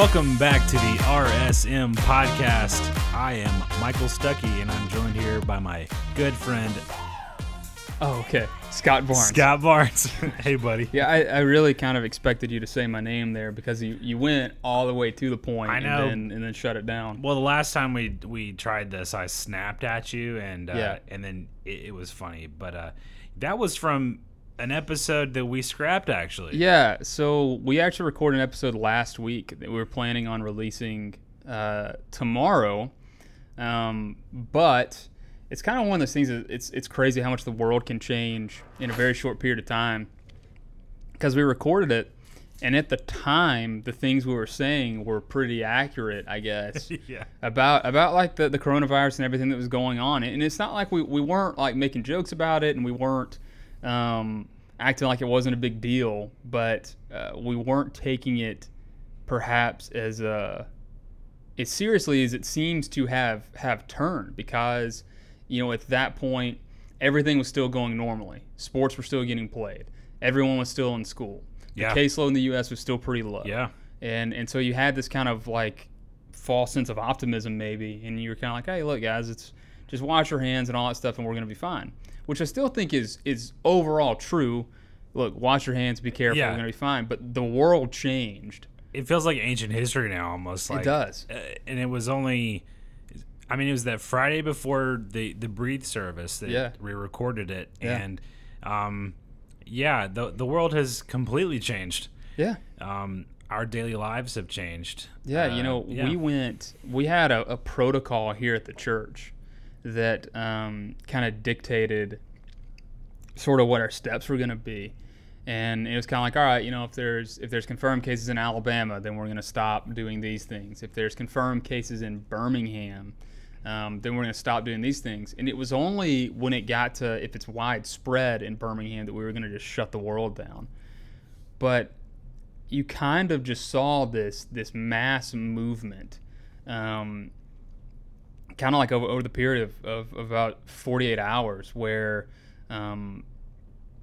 Welcome back to the RSM podcast. I am Michael Stuckey, and I'm joined here by my good friend Oh, okay. Scott Barnes. Scott Barnes. hey, buddy. Yeah, I, I really kind of expected you to say my name there because you, you went all the way to the point I know. And, then, and then shut it down. Well, the last time we we tried this, I snapped at you, and uh, Yeah. and then it, it was funny. But uh, that was from an episode that we scrapped, actually. Yeah, so we actually recorded an episode last week that we were planning on releasing uh, tomorrow, um, but it's kind of one of those things. That it's it's crazy how much the world can change in a very short period of time. Because we recorded it, and at the time, the things we were saying were pretty accurate, I guess. yeah. about about like the, the coronavirus and everything that was going on and it's not like we, we weren't like making jokes about it and we weren't um, acting like it wasn't a big deal but uh, we weren't taking it perhaps as uh, as seriously as it seems to have have turned because you know at that point everything was still going normally. Sports were still getting played. Everyone was still in school. The Yeah. caseload in the us was still pretty low. Yeah. and and so you had this kind of like false sense of optimism maybe and you were kind of like hey look guys it's just wash your hands and all that stuff and we're going to be fine which i still think is is overall true look wash your hands be careful Yeah. going to be fine but the world changed It feels like ancient history now, almost. Like, it does uh, and it was only I mean it was that Friday before the the breathe service that Yeah. we recorded it Yeah. and um yeah the the world has completely changed yeah um our daily lives have changed Yeah, Uh, you know, yeah. we went, we had a, a protocol here at the church that um, kind of dictated sort of what our steps were going to be. And it was kind of like, all right, you know, if there's if there's confirmed cases in Alabama, then we're going to stop doing these things. If there's confirmed cases in Birmingham, um, then we're going to stop doing these things. And it was only when it got to if it's widespread in Birmingham that we were going to just shut the world down. But you kind of just saw this this mass movement, um, kind of like over, over the period of, of, about 48 hours, where um,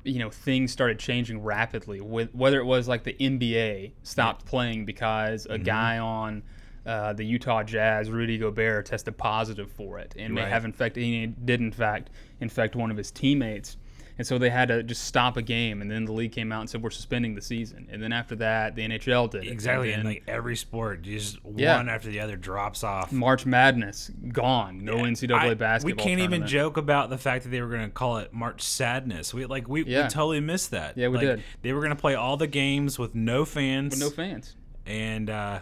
you know things started changing rapidly. With whether it was like the NBA stopped playing because a guy on uh, the Utah Jazz, Rudy Gobert, tested positive for it, and may have infected. He did in fact infect one of his teammates. And so they had to just stop a game, and then the league came out and said we're suspending the season. And then after that, the NHL did it. exactly And then like every sport just Yeah. one after the other drops off March Madness gone. No NCAA I- basketball. we can't even joke about the fact that they were going to call it March Sadness. We like we, Yeah. we totally missed that. Yeah, we Like, did. They were going to play all the games with no fans, With no fans. and uh,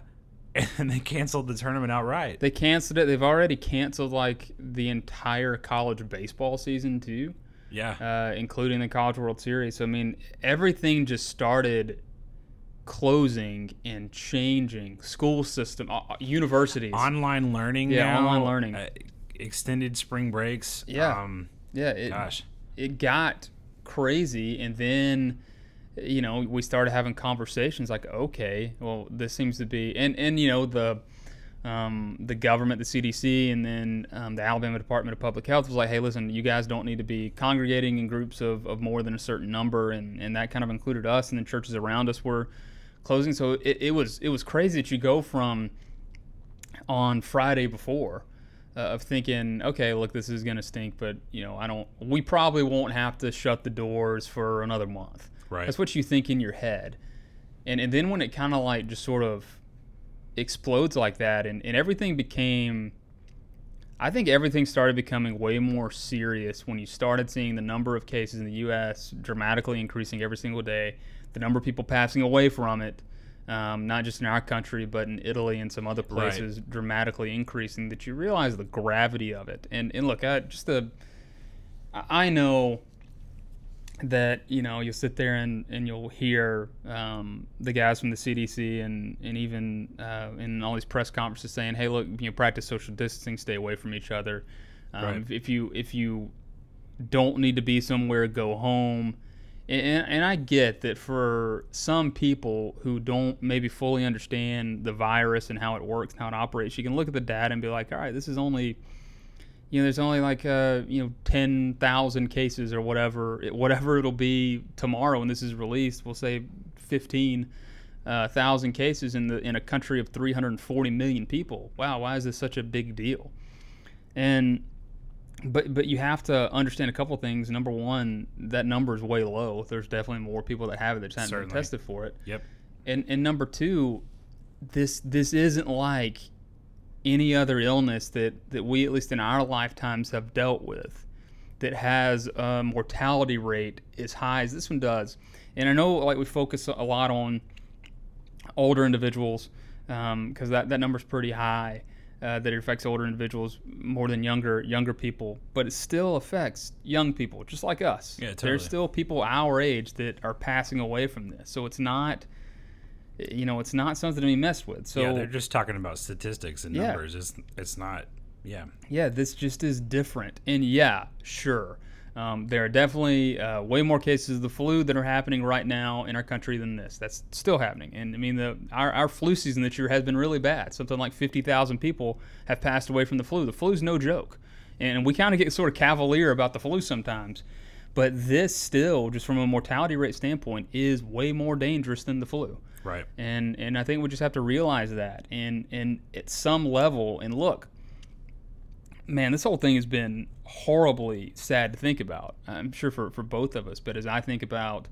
and they canceled the tournament outright. They canceled it. They've already canceled like the entire college baseball season too, yeah, uh, including the College World Series. So I mean, everything just started closing and changing. School system, uh, uh, universities. online learning. Yeah, now, online learning. Uh, extended spring breaks. Yeah. Um, yeah, it, gosh. it got crazy and then you know we started having conversations like okay well this seems to be and and you know the um, the government the cdc and then um, the alabama department of public health was like hey listen you guys don't need to be congregating in groups of, of more than a certain number and, and that kind of included us and then churches around us were closing so it, it was it was crazy that you go from on friday before uh, of thinking, okay, look, this is going to stink, but you know, I don't. We probably won't have to shut the doors for another month. Right. That's what you think in your head, and and then when it kind of like just sort of explodes like that, and and everything became. I think everything started becoming way more serious when you started seeing the number of cases in the U.S. dramatically increasing every single day, the number of people passing away from it, um, not just in our country, but in Italy and some other Right. places, dramatically increasing, that you realize the gravity of it. And, and look, I, just the, I know that, you know, you'll sit there and, and you'll hear um, the guys from the CDC and, and even uh, in all these press conferences saying, hey, look, you know, practice social distancing, stay away from each other. Um, Right. if, if you if you don't need to be somewhere, go home. And, and I get that for some people who don't maybe fully understand the virus and how it works and how it operates, you can look at the data and be like, all right, this is only, you know, there's only like, uh, you know, 10,000 cases or whatever, whatever it'll be tomorrow when this is released. We'll say 15. uh, thousand cases in the in a country of 340 million people. Wow, why is this such a big deal? And but but you have to understand a couple things. Number one, that number is way low. There's definitely more people that have it that haven't been tested for it. Yep. And and number two, this this isn't like any other illness that that we at least in our lifetimes have dealt with that has a mortality rate as high as this one does. And I know like we focus a lot on older individuals because that that number's pretty high. Uh, that it affects older individuals more than younger younger people, but it still affects young people, just like us. Yeah, totally. There's still people our age that are passing away from this, so it's not, you know, it's not something to be messed with. So yeah, they're just talking about statistics and Yeah. numbers. It's it's not. Yeah. yeah, this just is different. And yeah, sure. Um, there are definitely uh, way more cases of the flu that are happening right now in our country than this. That's still happening. And I mean, the our, our flu season this year has been really bad. Something like 50,000 people have passed away from the flu. The flu's no joke. And we kind of get sort of cavalier about the flu sometimes. But this still, just from a mortality rate standpoint, is way more dangerous than the flu Right. and and I think we just have to realize that and and at some level and look man this whole thing has been horribly sad to think about I'm sure for for both of us but as I think about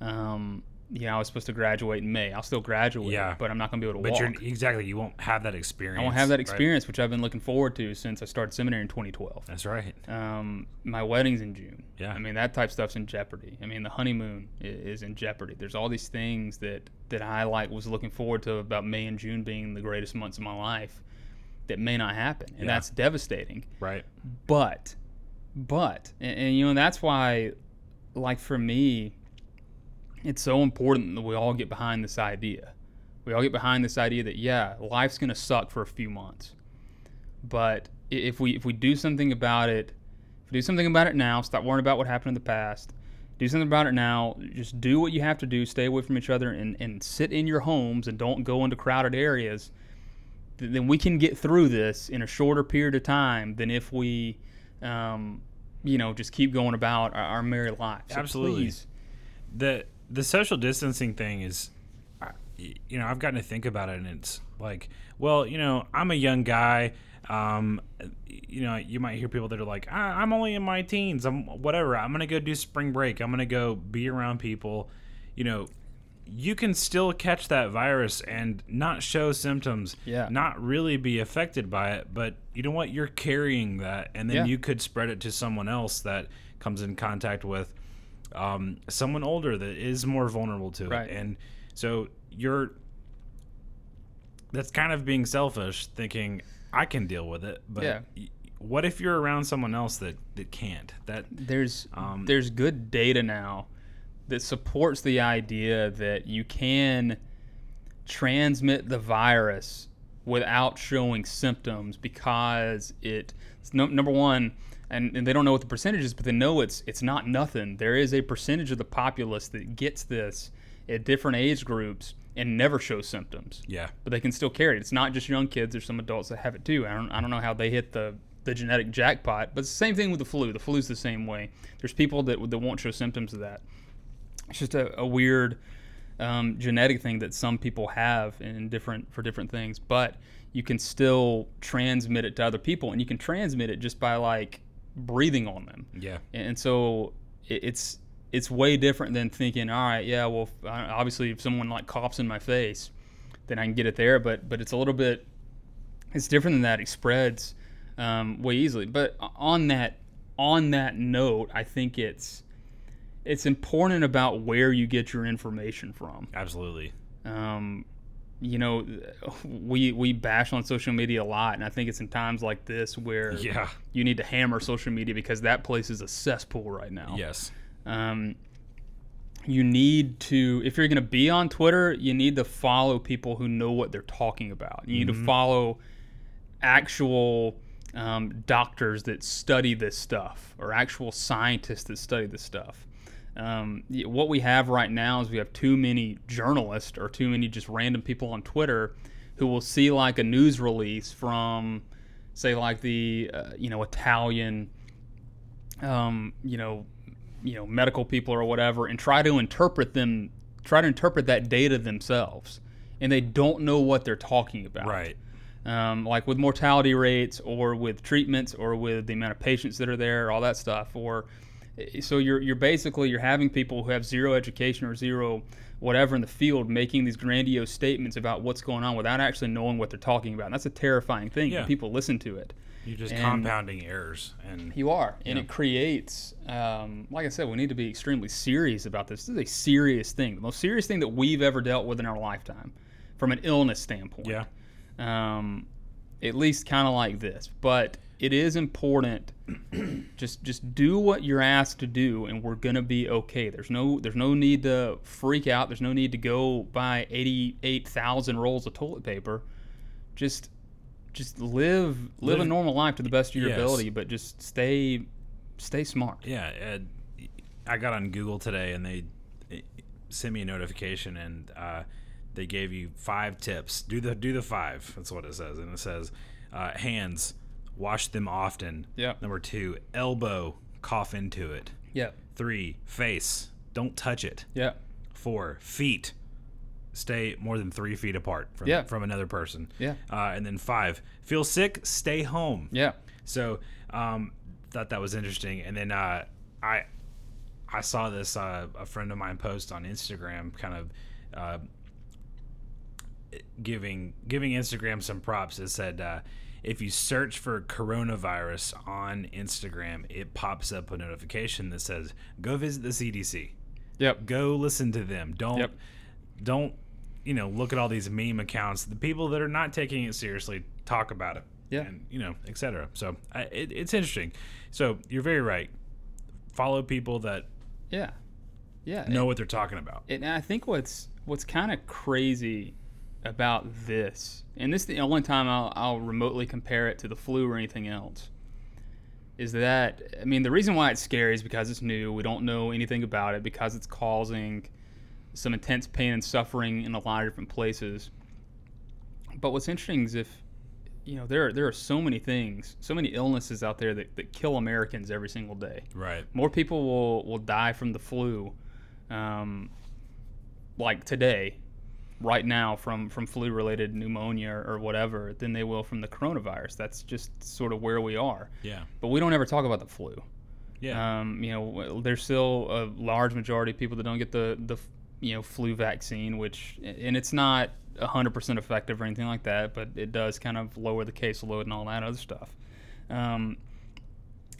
um you know I was supposed to graduate in May I'll still graduate Yeah. but I'm not going to be able to But walk you're exactly. You won't have that experience. I won't have that right? experience which I've been looking forward to since I started seminary in 2012 That's right. um, my wedding's in June. Yeah. I mean that type of stuff's in jeopardy. I mean the honeymoon i- is in jeopardy. There's all these things that that I like was looking forward to about May and June being the greatest months of my life that may not happen, and Yeah. that's devastating. Right. But, but, and, and you know that's why, like for me, it's so important that we all get behind this idea. We all get behind this idea that yeah, life's gonna suck for a few months, but if we if we do something about it, if we do something about it now, stop worrying about what happened in the past. Do something about it now. Just do what you have to do. Stay away from each other and, and sit in your homes and don't go into crowded areas. Then we can get through this in a shorter period of time than if we, um, you know, just keep going about our, our merry lives. So Absolutely. please, the the social distancing thing is you know i've gotten to think about it and it's like well you know i'm a young guy um, you know you might hear people that are like I, i'm only in my teens i'm whatever i'm gonna go do spring break i'm gonna go be around people you know you can still catch that virus and not show symptoms Yeah. not really be affected by it but you know what you're carrying that and then Yeah. you could spread it to someone else that comes in contact with um, someone older that is more vulnerable to Right. it and so you're that's kind of being selfish thinking i can deal with it but Yeah. what if you're around someone else that that can't that there's Um, there's good data now that supports the idea that you can transmit the virus without showing symptoms because it no, number one and, and they don't know what the percentage is but they know it's it's not nothing there is a percentage of the populace that gets this at different age groups and never shows symptoms yeah but they can still carry it. It's not just young kids. There's some adults that have it too. I don't, I don't know how they hit the, the genetic jackpot, but it's the same thing with the flu. The flu's the same way. There's people that, that won't show symptoms of that. It's just a, a weird um, genetic thing that some people have in different for different things, but you can still transmit it to other people, and you can transmit it just by like breathing on them. Yeah. And so it, it's it's way different than thinking all right yeah well obviously if someone like coughs in my face then i can get it there. But but it's a little bit it's different than that. It spreads um, way easily. But on that on that note i think it's it's important about where you get your information from. Absolutely. Um, you know, we we bash on social media a lot, and I think it's in times like this where Yeah. you need to hammer social media because that place is a cesspool right now. yes Um, you need to, if you're going to be on Twitter, you need to follow people who know what they're talking about. You need to follow actual um, doctors that study this stuff or actual scientists that study this stuff. Um, what we have right now is we have too many journalists or too many just random people on Twitter who will see like a news release from, say, like the uh, you know Italian, um, you know, you know medical people or whatever, and try to interpret them try to interpret that data themselves, and they don't know what they're talking about. Right. Um, like with mortality rates, or with treatments, or with the amount of patients that are there, all that stuff, or so you're you're basically you're having people who have zero education or zero whatever in the field making these grandiose statements about what's going on without actually knowing what they're talking about. And that's a terrifying thing Yeah. people listen to it. You're just And- compounding errors, and You are, and Yeah. it creates, um, like I said, we need to be extremely serious about this. This is a serious thing, the most serious thing that we've ever dealt with in our lifetime, from an illness standpoint. yeah, Um, at least kind of like this, but it is important. just just do what you're asked to do, and we're gonna be okay. There's no there's no need to freak out. There's no need to go buy eighty eight thousand rolls of toilet paper. Just just live live a normal life to the best of your Yes. ability, but just stay stay smart. yeah. Ed, I got on Google today, and they eh, sent me a notification, and uh, they gave you five tips. Do the do the five. That's what it says, and it says uh, hands, wash them often. Yeah. Number two, elbow, cough into it. Yeah. Three, face, don't touch it. Yeah. Four, feet. Stay more than three feet apart from, Yeah. from another person. Yeah. Uh, and then five, feel sick, stay home. Yeah. So um, thought that was interesting. And then uh, I I saw this uh, a friend of mine post on Instagram, kind of uh, giving giving Instagram some props. It said uh, if you search for coronavirus on Instagram, it pops up a notification that says go visit the CDC Yep. go listen to them don't Yep. don't you know look at all these meme accounts the people that are not taking it seriously talk about it Yeah. and you know etc so I, it, it's interesting so you're very right follow people that Yeah. Yeah. know what they're talking about And I think what's what's kind of crazy about this, and this is the only time I'll, I'll remotely compare it to the flu or anything else, is that I mean the reason why it's scary is because it's new. We don't know anything about it because it's causing some intense pain and suffering in a lot of different places. But what's interesting is if you know there there are so many things, so many illnesses out there that, that kill Americans every single day right more people will, will die from the flu um, like today right now from, from flu related pneumonia or, or whatever than they will from the coronavirus. That's just sort of where we are. Yeah. But we don't ever talk about the flu. Yeah. Um, you know there's still a large majority of people that don't get the, the you know flu vaccine which and it's not 100% effective or anything like that but it does kind of lower the caseload and all that other stuff. Um,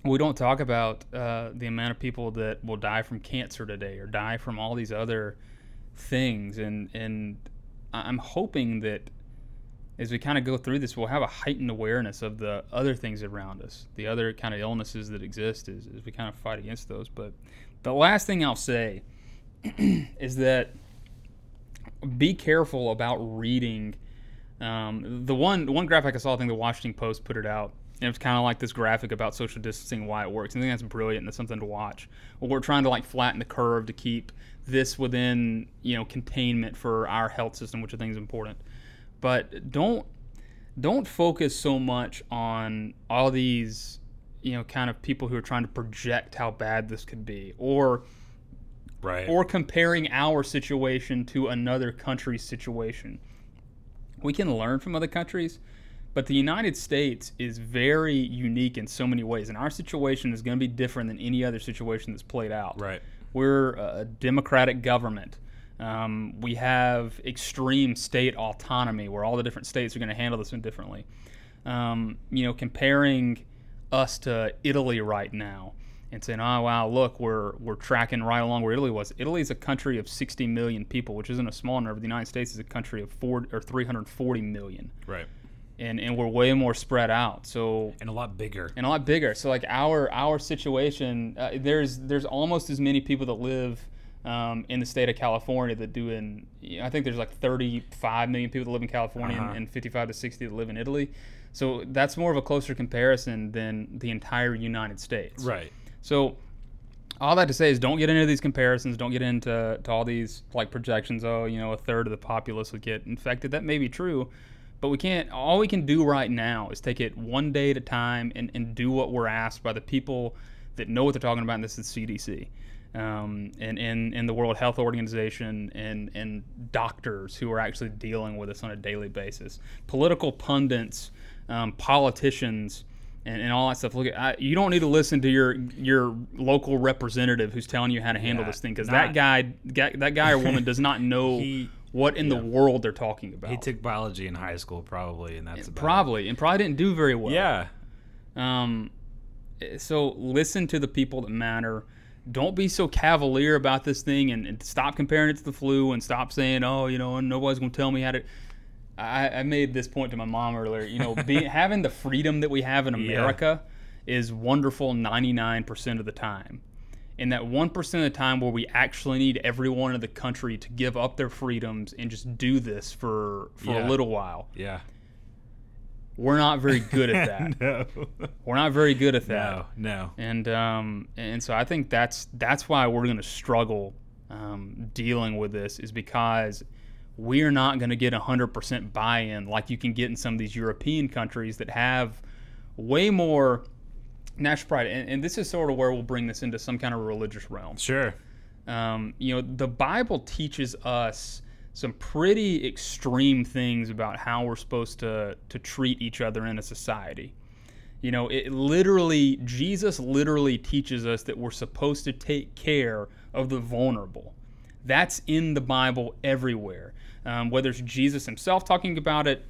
we don't talk about uh, the amount of people that will die from cancer today or die from all these other things and and I'm hoping that as we kind of go through this we'll have a heightened awareness of the other things around us the other kind of illnesses that exist as, as we kind of fight against those but the last thing I'll say is that be careful about reading um, the one one graphic I saw I think the Washington Post put it out and it was kind of like this graphic about social distancing why it works. I think that's brilliant and that's something to watch. Well, we're trying to like flatten the curve to keep this within you know containment for our health system, which I think is important. But don't don't focus so much on all these you know kind of people who are trying to project how bad this could be or right or comparing our situation to another country's situation. We can learn from other countries, but the United States is very unique in so many ways, and our situation is going to be different than any other situation that's played out. right We're a democratic government. Um, we have extreme state autonomy where all the different states are going to handle this one differently. Um, you know, comparing us to Italy right now and saying, "Oh wow, look, we're we're tracking right along where Italy was." Italy is a country of 60 million people, which isn't a small number. The United States is a country of four or 340 million, right and and we're way more spread out. So and a lot bigger and a lot bigger. So like our our situation, uh, there's there's almost as many people that live um, in the state of California that do in. you know, I think there's like 35 million people that live in California Uh-huh. and, and 55 to 60 that live in Italy. So that's more of a closer comparison than the entire United States. right So all that to say is don't get into these comparisons. Don't get into to all these like projections. Oh, you know, a third of the populace would get infected. That may be true, but we can't. All we can do right now is take it one day at a time and, and do what we're asked by the people that know what they're talking about. And this is CDC. um, and in in the World Health Organization and and doctors who are actually dealing with this on a daily basis. Political pundits, um, politicians. And, and all that stuff. Look, at, I, you don't need to listen to your your local representative who's telling you how to handle Yeah, this thing because that guy, guy, that guy or woman does not know He- what in the world they're talking about. He took biology in high school, probably, and that's about it. probably and probably didn't do very well. Yeah, Um, so listen to the people that matter. Don't be so cavalier about this thing, and, and stop comparing it to the flu, and stop saying, "Oh, you know, nobody's gonna tell me how to." I, I made this point to my mom earlier. You know, be, having the freedom that we have in America is wonderful 99% of the time. And that 1% of the time where we actually need everyone in the country to give up their freedoms and just do this for for Yeah. a little while. yeah. We're not very good at that. no, We're not very good at that. no, no. and um, and so I think that's that's why we're going to struggle um, dealing with this is because we're not going to get 100% buy-in like you can get in some of these European countries that have way more national pride. And, and this is sort of where we'll bring this into some kind of religious realm. Sure. Um, you know, the Bible teaches us some pretty extreme things about how we're supposed to to treat each other in a society. You know, it literally Jesus literally teaches us that we're supposed to take care of the vulnerable. That's in the Bible everywhere. Um, whether it's Jesus himself talking about it,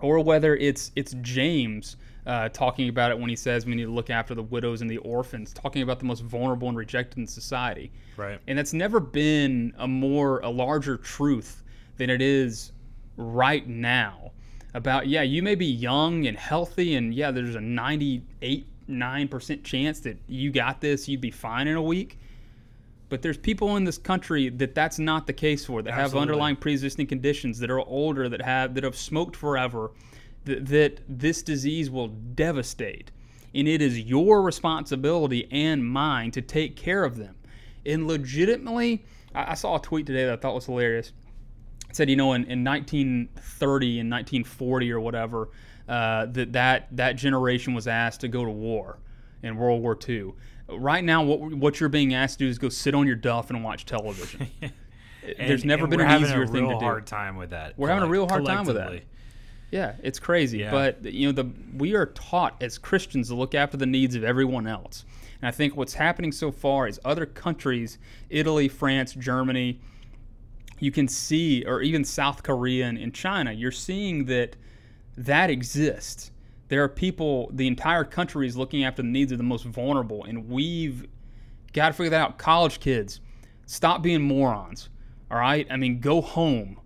or whether it's it's James uh, talking about it when he says we need to look after the widows and the orphans, talking about the most vulnerable and rejected in society. Right. And that's never been a more a larger truth than it is right now. About yeah, you may be young and healthy, and yeah, there's a 98 nine percent chance that you got this, you'd be fine in a week. But there's people in this country that that's not the case for. That have underlying pre-existing conditions, that are older, that have that have smoked forever, that, that this disease will devastate, and it is your responsibility and mine to take care of them. And legitimately, I, I saw a tweet today that I thought was hilarious. It said, you know, in, in 1930 and 1940 or whatever, uh, that, that that generation was asked to go to war in World War II. Right now, what what you're being asked to do is go sit on your duff and watch television. There's And- never and been we're an having easier a thing real to do. hard time with that. We're having a real hard time with that. Yeah, it's crazy. Yeah. But you know, the we are taught as Christians to look after the needs of everyone else. And I think what's happening so far is other countries, Italy, France, Germany, you can see, or even South Korea and, and China, you're seeing that that exists. There are people, the entire country is looking after the needs of the most vulnerable, and we've got to figure that out. College kids, stop being morons. All right? I mean, go home.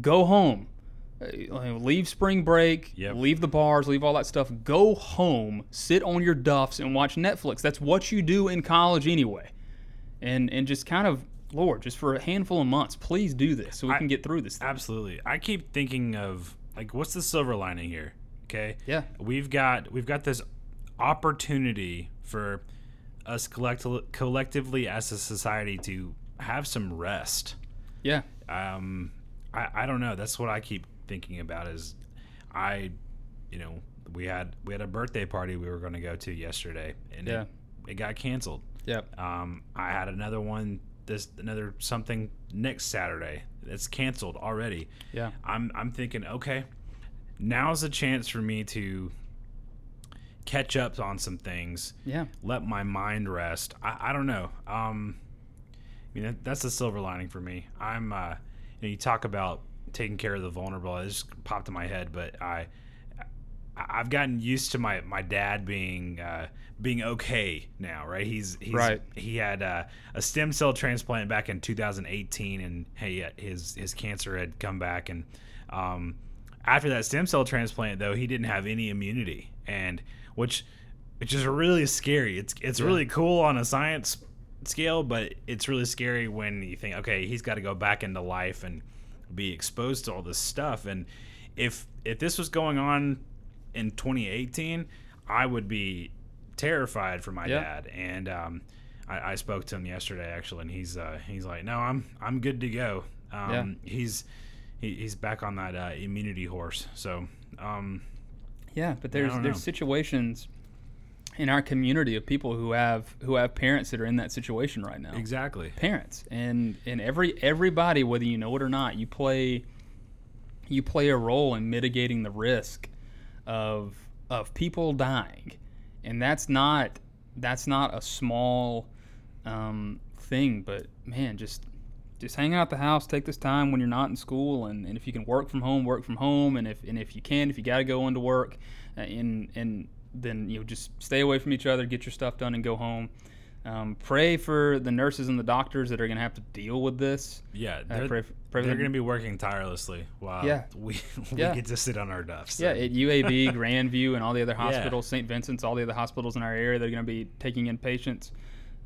Go home. Uh, Leave spring break, Yep. leave the bars, leave all that stuff. Go home, sit on your duffs, and watch Netflix. That's what you do in college anyway. And and just kind of, Lord, just for a handful of months, please do this so we I- can get through this. Thing. Absolutely. I keep thinking of like what's the silver lining here? Okay? Yeah. We've got we've got this opportunity for us collect- collectively as a society to have some rest. Yeah, Um I, I don't know. That's what I keep thinking about is I you know, we had we had a birthday party we were going to go to yesterday and Yeah. it, it got canceled. Yep. Um, I had another one this another something next Saturday that's canceled already. Yeah. I'm I'm thinking, okay, now's a chance for me to catch up on some things. Yeah. Let my mind rest. I, I don't know. Um, I mean that, that's the silver lining for me. I'm uh, you, know, you talk about taking care of the vulnerable. It just popped in my head, but I I've gotten used to my my dad being uh, being okay now, right? He's he's Right. he had uh, a stem cell transplant back in 2018, and hey, his his cancer had come back, and um, after that stem cell transplant, though, he didn't have any immunity, and which which is really scary. It's it's really cool on a science scale, but it's really scary when you think, okay, he's got to go back into life and be exposed to all this stuff, and if if this was going on in 2018, I would be terrified for my Yeah. dad. And um, I, I spoke to him yesterday actually, and he's uh, he's like, no, I'm I'm good to go. Um, He's he, he's back on that uh, immunity horse. So um, Yeah, but there's there's know. situations, in our community of people who have who have parents that are in that situation right now. Exactly. Parents and and every everybody, whether you know it or not, you play you play a role in mitigating the risk of of people dying, and that's not that's not a small um, thing. But man, just just hang out at the house, take this time when you're not in school, and, and if you can work from home, work from home, and if and if you can, if you got to go into work, uh, and and then you know just stay away from each other, get your stuff done, and go home. Um, pray for the nurses and the doctors that are going to have to deal with this. Yeah, Uh, they're, pray, pray for they're going to be working tirelessly while Yeah. we, we Yeah. get to sit on our duffs. Yeah, at UAB, Grandview, and all the other Yeah. hospitals, St. Vincent's, all the other hospitals in our area, they're going to be taking in patients.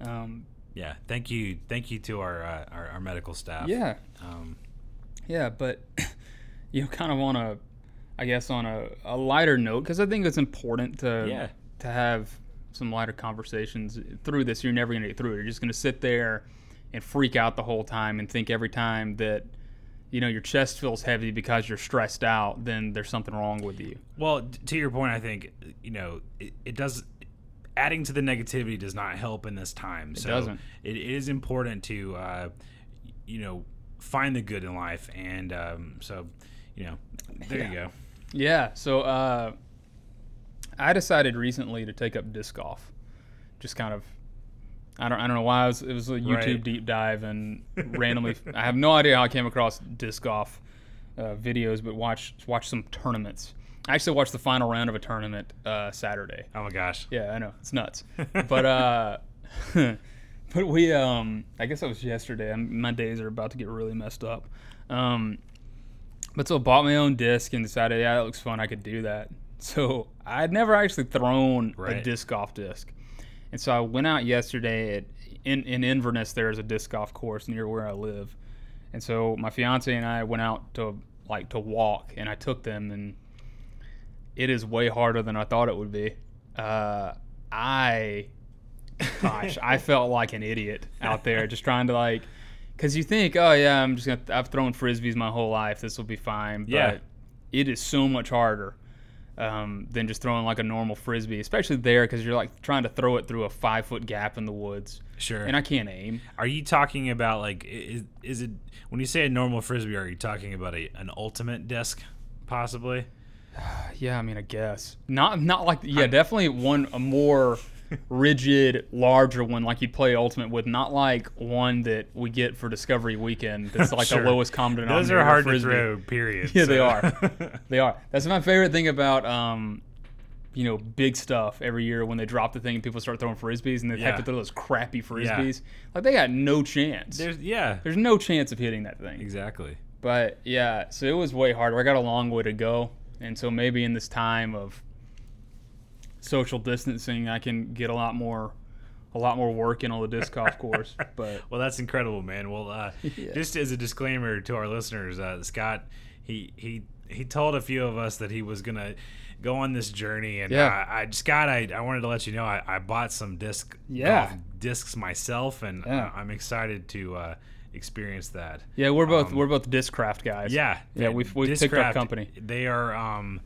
Um, yeah. Thank you, thank you to our uh, our, our medical staff. yeah, Um, yeah, but you know, kind of on a, I guess on a, a lighter note, because I think it's important to Yeah. to have some lighter conversations through this. You're never going to get through it. You're just going to sit there and freak out the whole time and think every time that you know your chest feels heavy because you're stressed out, then there's something wrong with you. Well, to your point, I think you know it, it does. Adding to the negativity does not help in this time. so doesn't. It, it is important to, uh, you know, find the good in life, and um, so, you know, there you go. Yeah. So uh, I decided recently to take up disc golf. Just kind of, I don't, I don't know why. It was, it was a YouTube Right. deep dive and randomly, I have no idea how I came across disc golf uh, videos, but watch watch some tournaments. I actually watched the final round of a tournament uh, Saturday. Oh my gosh. Yeah, I know it's nuts, but uh, but we um, I guess that was yesterday. I'm, my days are about to get really messed up. Um, but so I bought my own disc and decided, yeah, that looks fun. I could do that. So I had never actually thrown a disc golf disc, and so I went out yesterday at in in Inverness. There's a disc golf course near where I live, and so my fiance and I went out to like to walk, and I took them, and it is way harder than I thought it would be. Uh, I, gosh, I felt like an idiot out there just trying to like, because you think, oh yeah, I'm just gonna, I've thrown frisbees my whole life, this will be fine. But Yeah. it is so much harder um, than just throwing like a normal frisbee, especially there because you're like trying to throw it through a five foot gap in the woods, Sure. and I can't aim. Are you talking about like is, is it when you say a normal frisbee? Are you talking about a an ultimate disc, possibly? Yeah, I mean, I guess not. Not like yeah, definitely one a more rigid, larger one like you'd play Ultimate with. Not like one that we get for Discovery Weekend. That's like Sure. the lowest common denominator. Those are hard to throw. Period. Yeah, they are. They are. That's my favorite thing about um, you know, big stuff every year when they drop the thing and people start throwing frisbees and they have to throw those crappy frisbees. Like they got no chance. There's yeah, There's no chance of hitting that thing. exactly. But yeah, so it was way harder. I got a long way to go, and so maybe in this time of social distancing, I can get a lot more, a lot more work in on the disc golf course. But Well, that's incredible, man. Well, uh, Yeah. just as a disclaimer to our listeners, uh, Scott, he he he told a few of us that he was gonna go on this journey, and Yeah. I, I Scott, I, I wanted to let you know I, I bought some disc Yeah. discs myself, and Yeah. uh, I'm excited to uh, experience that. yeah, we're both Um, we're both discraft guys. Yeah, Yeah, we've- we've picked our Discraft, company. They are um,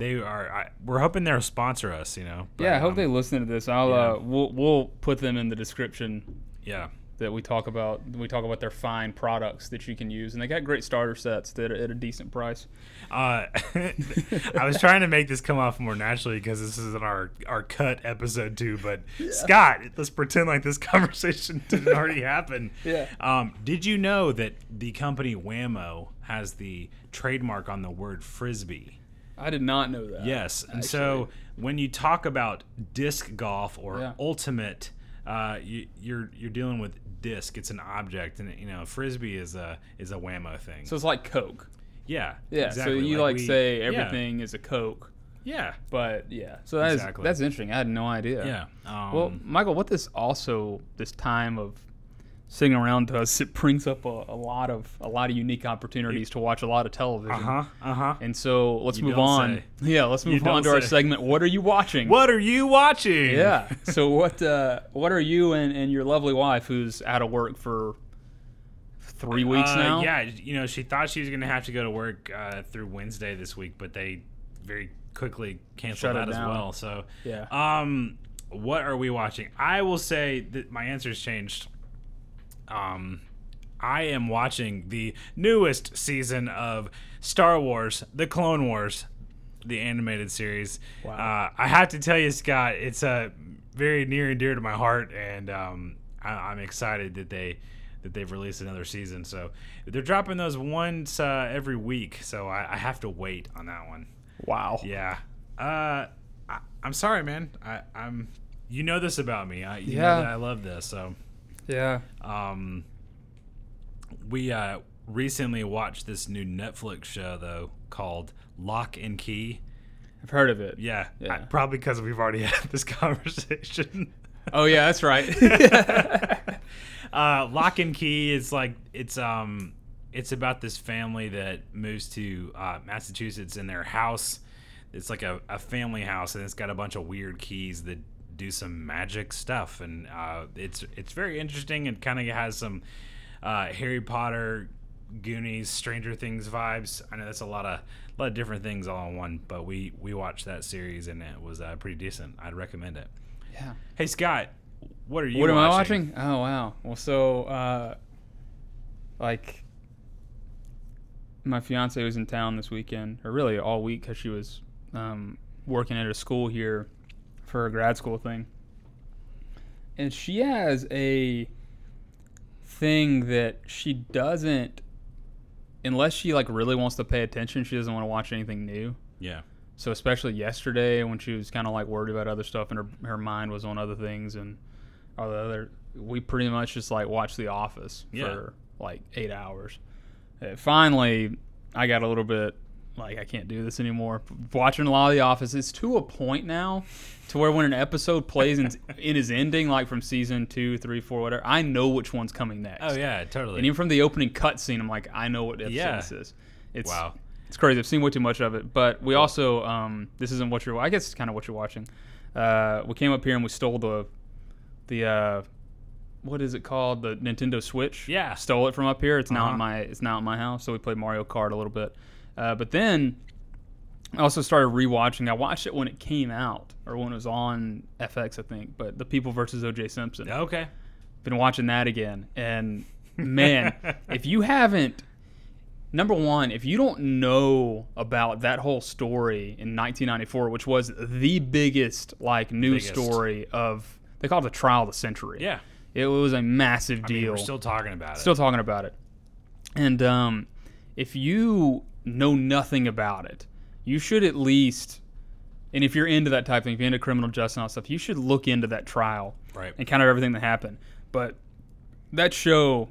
they are. I, we're hoping they'll sponsor us. You know. but, yeah. I hope um, they listen to this. I'll yeah. uh, we'll we'll put them in the description Yeah. that we talk about. We talk about their fine products that you can use, and they got great starter sets that are at a decent price. Uh, I was trying to make this come off more naturally because this isn't our our cut episode two. But Scott, let's pretend like this conversation didn't already happen. Yeah. Um, did you know that the company Wham-O has the trademark on the word frisbee? I did not know that. Yes, and so when you talk about disc golf or Yeah. ultimate, uh, you, you're you're dealing with disc. It's an object, and you know frisbee is a is a Wham-O thing. So it's like Coke. yeah, Yeah. exactly. So you like, we- say yeah, everything is a Coke. Yeah, But yeah, so that is Exactly. that's interesting. I had no idea. yeah. Um, Well, Michael, what this also this time of sitting around does it brings up a, a lot of a lot of unique opportunities to watch a lot of television. uh huh, uh huh. And so let's You move on. say. Yeah, let's move don't on to our segment. What are you watching? What are you watching? Yeah. So what uh, what are you and, and your lovely wife who's out of work for three weeks Uh, now? Yeah, you know, she thought she was going to have to go to work uh, through Wednesday this week, but they very quickly canceled Shut that as well. So, Yeah. um, what are we watching? I will say that my answer's changed. Um, I am watching the newest season of Star Wars: The Clone Wars, the animated series. Wow. Uh, I have to tell you, Scott, it's uh, very near and dear to my heart, and um, I, I'm excited that they that they've released another season. So they're dropping those once uh, every week, so I, I have to wait on that one. Wow. Yeah. Uh, I, I'm sorry, man. I, I'm. You know this about me. I, you Yeah. know that I love this. So, Yeah. um, we uh recently watched this new Netflix show though called Locke and Key. I've heard of it. Yeah, Yeah. I- probably because we've already had this conversation. Oh yeah, that's right. uh, Locke and Key is like it's um it's about this family that moves to uh, Massachusetts in their house. It's like a, a family house and it's got a bunch of weird keys that do some magic stuff and uh, it's it's very interesting and kind of has some uh, Harry Potter, Goonies, Stranger Things vibes. I know that's a lot of a lot of different things all in one, but we we watched that series and it was uh, pretty decent. I'd recommend it. yeah. Hey Scott, what are you? what am I watching? watching? Oh wow. Well, so uh, like my fiance was in town this weekend, or really all week, because she was um, working at a school here for a grad school thing, and she has a thing that she doesn't, unless she like really wants to pay attention, she doesn't want to watch anything new. Yeah. So especially yesterday when she was kind of like worried about other stuff and her her mind was on other things and all the other, we pretty much just like watched The Office Yeah. for like eight hours. Uh, finally, I got a little bit like I can't do this anymore. Watching a lot of The Office, it's to a point now to where when an episode plays in, in his ending, like from season two, three, four, whatever, I know which one's coming next. Oh yeah, totally. And even from the opening cutscene, I'm like, I know what episode Yeah. this is. It's wow. it's crazy. I've seen way too much of it. But we also, um, this isn't what you're. I guess it's kind of what you're watching. Uh, we came up here and we stole the, the, uh, what is it called? The Nintendo Switch. Yeah. Stole it from up here. It's now Uh-huh. at my. It's now in my house. So we played Mario Kart a little bit. Uh, but then, I also started rewatching. I watched it when it came out or when it was on FX, I think. But The People versus O.J. Simpson Okay. been watching that again and man if you haven't number one if you don't know about that whole story in 1994 which was the biggest like news Biggest. story of they call it the trial of the century Yeah. it was a massive I deal mean, we're still talking about it. still talking about it and um, if you know nothing about it you should at least and if you're into that type of thing if you're into criminal justice and all stuff you should look into that trial right. and kind of everything that happened. But that show,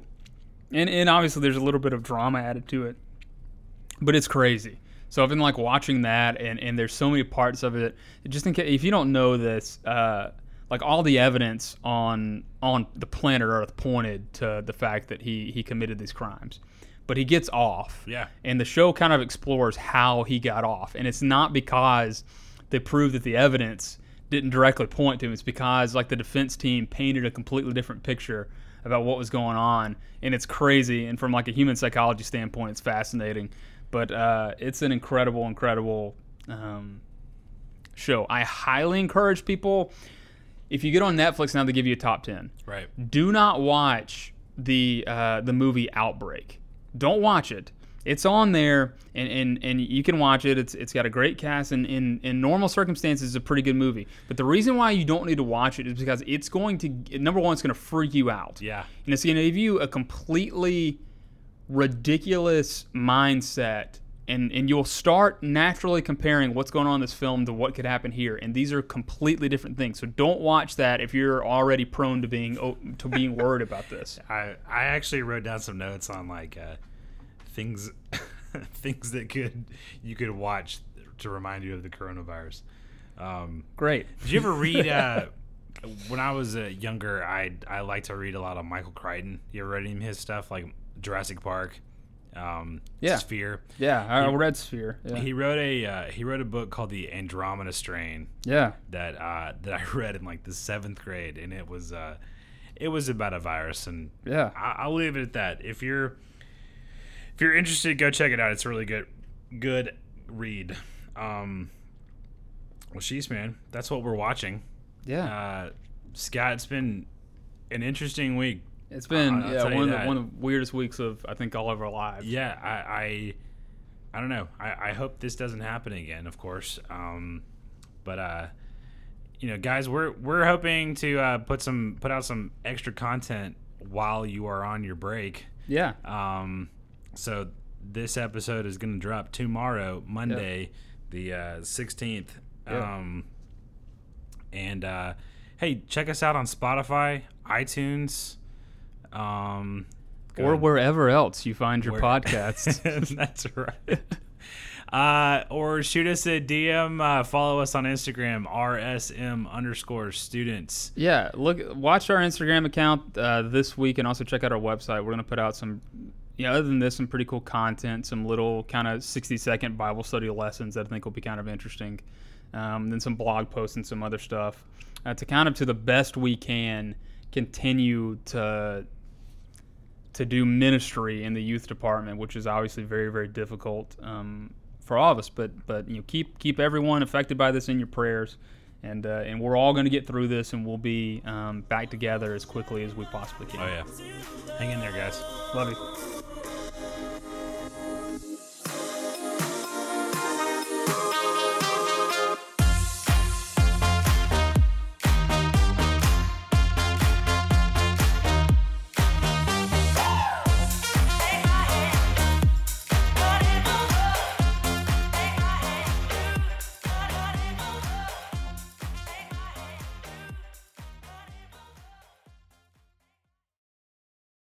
and, and obviously there's a little bit of drama added to it, but it's crazy. So I've been like watching that, and, and there's so many parts of it. Just in case, if you don't know this, uh, like all the evidence on on the planet Earth pointed to the fact that he he committed these crimes, but he gets off. Yeah. And the show kind of explores how he got off, and it's not because they prove that the evidence didn't directly point to him. It's because like the defense team painted a completely different picture about what was going on, and it's crazy. And from like a human psychology standpoint, it's fascinating. But uh, it's an incredible, incredible um, show. I highly encourage people. If you get on Netflix now, they give you a top ten Right. do not watch the uh, the movie Outbreak. Don't watch it. It's on there, and, and, and you can watch it. It's it's got a great cast, and in, in normal circumstances, it's a pretty good movie. But the reason why you don't need to watch it is because it's going to number one, it's going to freak you out, Yeah. and it's going to give you a completely ridiculous mindset. And, and you'll start naturally comparing what's going on in this film to what could happen here, and these are completely different things. So don't watch that if you're already prone to being oh, to being worried about this. I I actually wrote down some notes on like uh, things things that could you could watch to remind you of the coronavirus. Um, Great. did you ever read? Uh, when I was uh, younger, I I like to read a lot of Michael Crichton. You ever read any of his stuff like Jurassic Park, um, Yeah. Sphere? Yeah, I read Sphere. Yeah. He wrote a uh, he wrote a book called The Andromeda Strain yeah. that uh, that I read in like the seventh grade, and it was uh, it was about a virus, and Yeah. I, I'll leave it at that. If you're if you're interested, go check it out. It's a really good good read. Um, well, she's man, that's what we're watching. Yeah. Uh, Scott, it's been an interesting week. It's been yeah, one of, the, one of the weirdest weeks of I think all of our lives. Yeah, I, I, I don't know. I, I hope this doesn't happen again. Of course, um, but uh, you know, guys, we're we're hoping to uh, put some put out some extra content while you are on your break. Yeah. Um, so this episode is going to drop tomorrow, Monday, the uh, sixteenth. Yeah. Um, and uh, hey, check us out on Spotify, iTunes, um, Or ahead. wherever else you find your Where- podcast. That's right. Uh, or shoot us a DM. Uh, follow us on Instagram, rsm underscore students. Yeah, look, watch our Instagram account uh, this week, and also check out our website. We're gonna put out some, you know, other than this, some pretty cool content, some little kind of sixty-second Bible study lessons that I think will be kind of interesting. Um, then some blog posts and some other stuff uh, to kind of, to the best we can, continue to to do ministry in the youth department, which is obviously very, very difficult um, for all of us. But but you know, keep keep everyone affected by this in your prayers, and uh, and we're all going to get through this, and we'll be um, back together as quickly as we possibly can. Oh yeah, hang in there, guys. Love you.